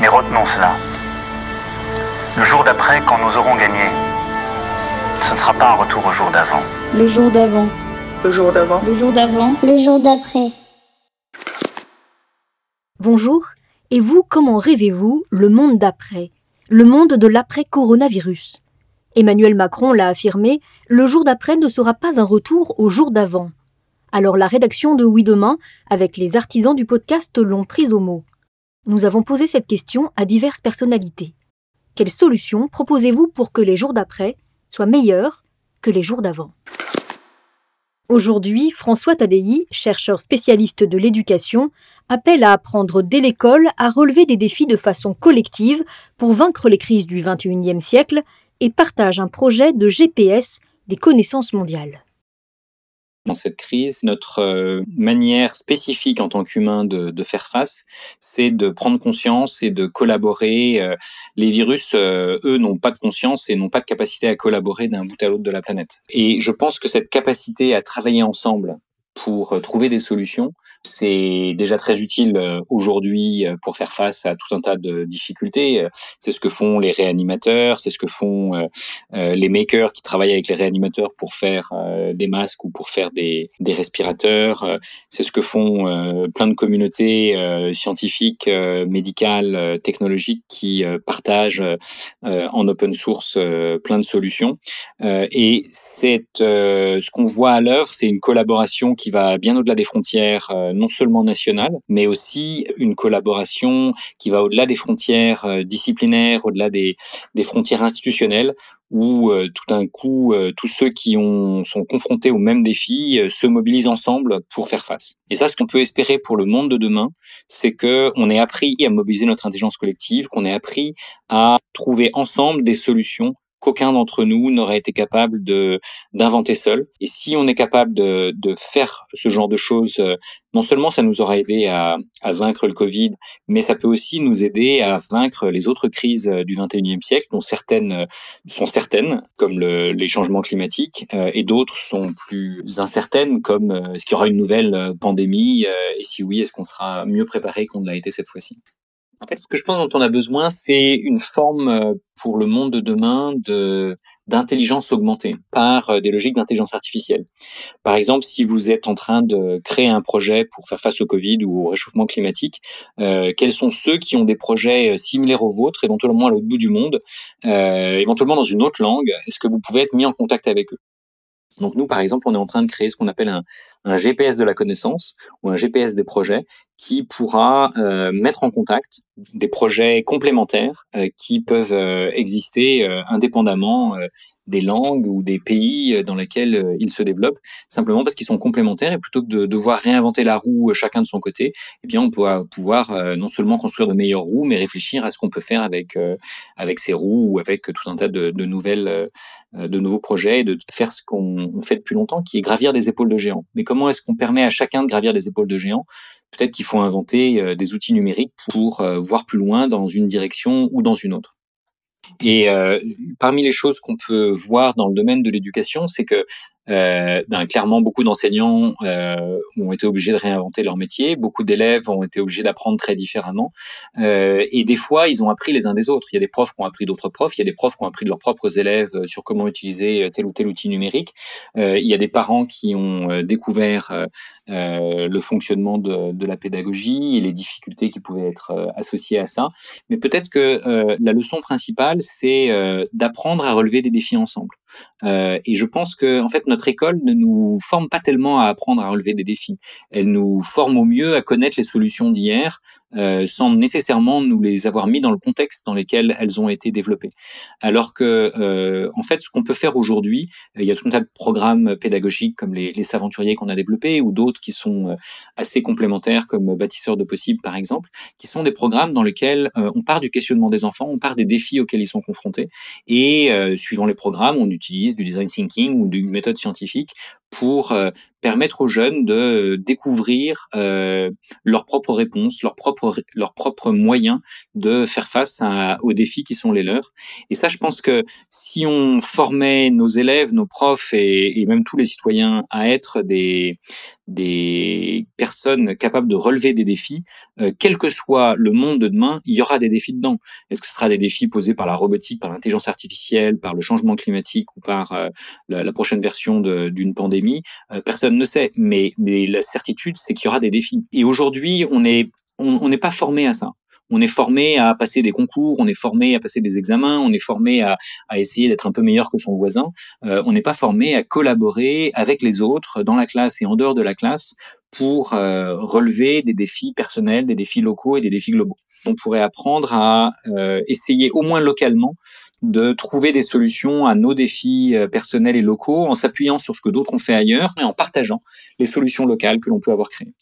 Mais retenons cela. Le jour d'après, quand nous aurons gagné, ce ne sera pas un retour au jour d'avant. Le jour d'avant. Le jour d'avant. Le jour d'avant. Le jour d'après. Bonjour. Et vous, comment rêvez-vous le monde d'après? Le monde de l'après-coronavirus Emmanuel Macron l'a affirmé, le jour d'après ne sera pas un retour au jour d'avant. Alors la rédaction de Oui Demain, avec les artisans du podcast, l'ont prise au mot. Nous avons posé cette question à diverses personnalités. Quelles solutions proposez-vous pour que les jours d'après soient meilleurs que les jours d'avant? Aujourd'hui, François Tadei, chercheur spécialiste de l'éducation, appelle à apprendre dès l'école à relever des défis de façon collective pour vaincre les crises du XXIe siècle et partage un projet de GPS des connaissances mondiales. Dans cette crise, notre euh, manière spécifique en tant qu'humain de, de, faire face, c'est de prendre conscience et de collaborer. Euh, les virus, euh, eux, n'ont pas de conscience et n'ont pas de capacité à collaborer d'un bout à l'autre de la planète. Et je pense que cette capacité à travailler ensemble pour euh, trouver des solutions. C'est déjà très utile euh, aujourd'hui euh, pour faire face à tout un tas de difficultés. C'est ce que font les réanimateurs, c'est ce que font les makers qui travaillent avec les réanimateurs pour faire des masques ou pour faire des, respirateurs. C'est ce que font plein de communautés scientifiques, médicales, technologiques qui partagent en open source plein de solutions. Et c'est ce qu'on voit à l'œuvre, c'est une collaboration qui va bien au-delà des frontières, euh, non seulement nationales, mais aussi une collaboration qui va au-delà des frontières euh, disciplinaires, au-delà des, frontières institutionnelles, où euh, tout d'un coup, tous ceux qui ont, sont confrontés aux mêmes défis se mobilisent ensemble pour faire face. Et ça, ce qu'on peut espérer pour le monde de demain, c'est que on ait appris à mobiliser notre intelligence collective, qu'on ait appris à trouver ensemble des solutions qu'aucun d'entre nous n'aurait été capable de d'inventer seul. Et si on est capable de, de faire ce genre de choses, euh, non seulement ça nous aura aidé à, à vaincre le Covid, mais ça peut aussi nous aider à vaincre les autres crises euh, du 21e siècle, dont certaines euh, sont certaines, comme le, les changements climatiques, et d'autres sont plus incertaines, comme est-ce qu'il y aura une nouvelle pandémie, et si oui, est-ce qu'on sera mieux préparé qu'on ne l'a été cette fois-ci? En fait, ce que je pense dont on a besoin, c'est une forme euh, pour le monde de demain de d'intelligence augmentée par euh, des logiques d'intelligence artificielle. Par exemple, si vous êtes en train de créer un projet pour faire face au Covid ou au réchauffement climatique, euh, quels sont ceux qui ont des projets similaires aux vôtres, éventuellement à l'autre bout du monde, euh, éventuellement dans une autre langue Est-ce que vous pouvez être mis en contact avec eux? Donc nous, par exemple, on est en train de créer ce qu'on appelle un, GPS de la connaissance ou un GPS des projets qui pourra euh, mettre en contact des projets complémentaires euh, qui peuvent euh, exister indépendamment des langues ou des pays euh, dans lesquels euh, ils se développent, simplement parce qu'ils sont complémentaires et plutôt que de devoir réinventer la roue euh, chacun de son côté, eh bien on pourra pouvoir non seulement construire de meilleures roues, mais réfléchir à ce qu'on peut faire avec avec ces roues ou avec tout un tas de, de nouvelles de nouveaux projets, de faire ce qu'on fait depuis longtemps, qui est gravir des épaules de géants. Mais comment est-ce qu'on permet à chacun de gravir des épaules de géants? Peut-être qu'il faut inventer des outils numériques pour voir plus loin dans une direction ou dans une autre. Et euh, parmi les choses qu'on peut voir dans le domaine de l'éducation, c'est que euh, ben, clairement, beaucoup d'enseignants euh, ont été obligés de réinventer leur métier. Beaucoup d'élèves ont été obligés d'apprendre très différemment. Euh, et des fois, ils ont appris les uns des autres. Il y a des profs qui ont appris d'autres profs. Il y a des profs qui ont appris de leurs propres élèves euh, sur comment utiliser tel ou tel outil numérique. Euh, il y a des parents qui ont euh, découvert le fonctionnement de, de, la pédagogie et les difficultés qui pouvaient être associées à ça. Mais peut-être que la leçon principale, c'est d'apprendre à relever des défis ensemble. Et je pense que, en fait, notre école ne nous forme pas tellement à apprendre à relever des défis. Elle nous forme au mieux à connaître les solutions d'hier, euh, sans nécessairement nous les avoir mis dans le contexte dans lequel elles ont été développées. Alors que, euh, en fait, ce qu'on peut faire aujourd'hui, il y a tout un tas de programmes pédagogiques comme les, les Saventuriers qu'on a développés ou d'autres qui sont euh, assez complémentaires comme Bâtisseurs de possibles, par exemple, qui sont des programmes dans lesquels euh, on part du questionnement des enfants, on part des défis auxquels ils sont confrontés et, euh, suivant les programmes, on utilise du design thinking ou d'une méthode scientifique pour permettre aux jeunes de découvrir euh, leurs propres réponses, leurs propres leurs propres moyens de faire face aux défis qui sont les leurs. Et ça, je pense que si on formait nos élèves, nos profs et, même tous les citoyens à être des des personnes capables de relever des défis, euh, quel que soit le monde de demain, il y aura des défis dedans. Est-ce que ce sera des défis posés par la robotique, par l'intelligence artificielle, par le changement climatique ou par euh, la, prochaine version d'une pandémie euh, Personne ne sait. Mais, la certitude, c'est qu'il y aura des défis. Et aujourd'hui, on est on n'est pas formé à ça on est formé à passer des concours, on est formé à passer des examens, on est formé à, essayer d'être un peu meilleur que son voisin. Euh, on n'est pas formé à collaborer avec les autres dans la classe et en dehors de la classe pour euh, relever des défis personnels, des défis locaux et des défis globaux. On pourrait apprendre à essayer au moins localement de trouver des solutions à nos défis euh, personnels et locaux en s'appuyant sur ce que d'autres ont fait ailleurs et en partageant les solutions locales que l'on peut avoir créées.